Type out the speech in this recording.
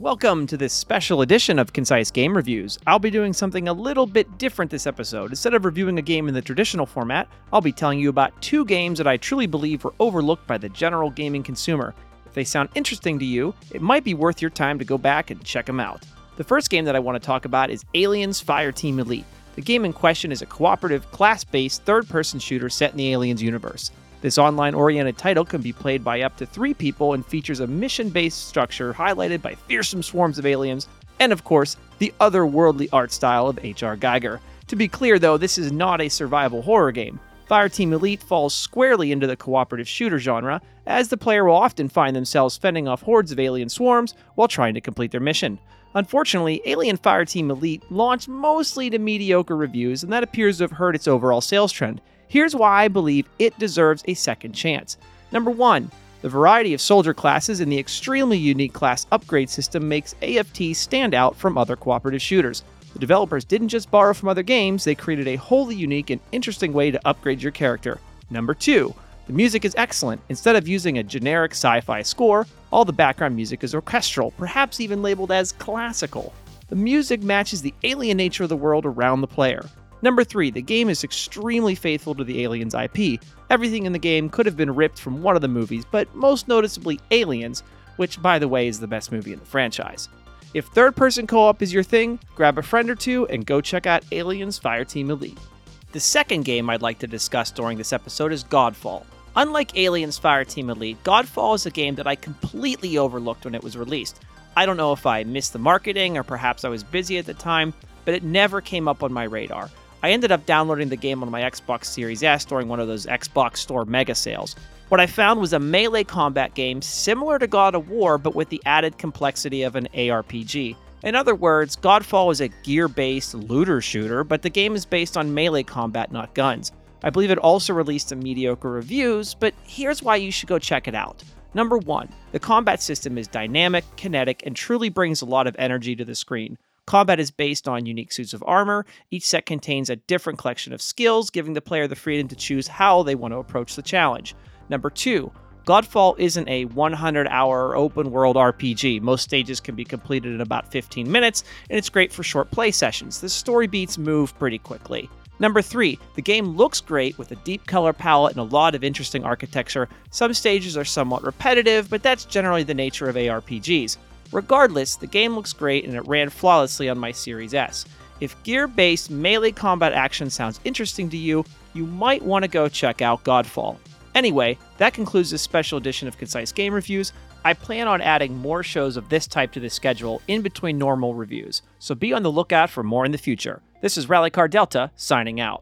Welcome to this special edition of Concise Game Reviews. I'll be doing something a little bit different this episode. Instead of reviewing a game in the traditional format, I'll be telling you about two games that I truly believe were overlooked by the general gaming consumer. If they sound interesting to you, it might be worth your time to go back and check them out. The first game that I want to talk about is Aliens Fireteam Elite. The game in question is a cooperative, class based, third person shooter set in the Aliens universe. This online oriented title can be played by up to three people and features a mission based structure highlighted by fearsome swarms of aliens, and of course, the otherworldly art style of H.R. Giger. To be clear though, this is not a survival horror game. Fireteam Elite falls squarely into the cooperative shooter genre, as the player will often find themselves fending off hordes of alien swarms while trying to complete their mission. Unfortunately, Alien Fireteam Elite launched mostly to mediocre reviews, and that appears to have hurt its overall sales trend. Here's why I believe it deserves a second chance. Number one, the variety of soldier classes and the extremely unique class upgrade system makes AFT stand out from other cooperative shooters. The developers didn't just borrow from other games, they created a wholly unique and interesting way to upgrade your character. Number two, the music is excellent. Instead of using a generic sci fi score, all the background music is orchestral, perhaps even labeled as classical. The music matches the alien nature of the world around the player. Number 3, the game is extremely faithful to the Aliens IP. Everything in the game could have been ripped from one of the movies, but most noticeably Aliens, which, by the way, is the best movie in the franchise. If third person co op is your thing, grab a friend or two and go check out Aliens Fireteam Elite. The second game I'd like to discuss during this episode is Godfall. Unlike Aliens Fireteam Elite, Godfall is a game that I completely overlooked when it was released. I don't know if I missed the marketing or perhaps I was busy at the time, but it never came up on my radar. I ended up downloading the game on my Xbox Series S during one of those Xbox Store mega sales. What I found was a melee combat game similar to God of War, but with the added complexity of an ARPG. In other words, Godfall is a gear based looter shooter, but the game is based on melee combat, not guns. I believe it also released some mediocre reviews, but here's why you should go check it out. Number one, the combat system is dynamic, kinetic, and truly brings a lot of energy to the screen. Combat is based on unique suits of armor. Each set contains a different collection of skills, giving the player the freedom to choose how they want to approach the challenge. Number two, Godfall isn't a 100 hour open world RPG. Most stages can be completed in about 15 minutes, and it's great for short play sessions. The story beats move pretty quickly. Number three, the game looks great with a deep color palette and a lot of interesting architecture. Some stages are somewhat repetitive, but that's generally the nature of ARPGs. Regardless, the game looks great and it ran flawlessly on my Series S. If gear based melee combat action sounds interesting to you, you might want to go check out Godfall. Anyway, that concludes this special edition of Concise Game Reviews. I plan on adding more shows of this type to the schedule in between normal reviews, so be on the lookout for more in the future. This is Rallycar Delta signing out.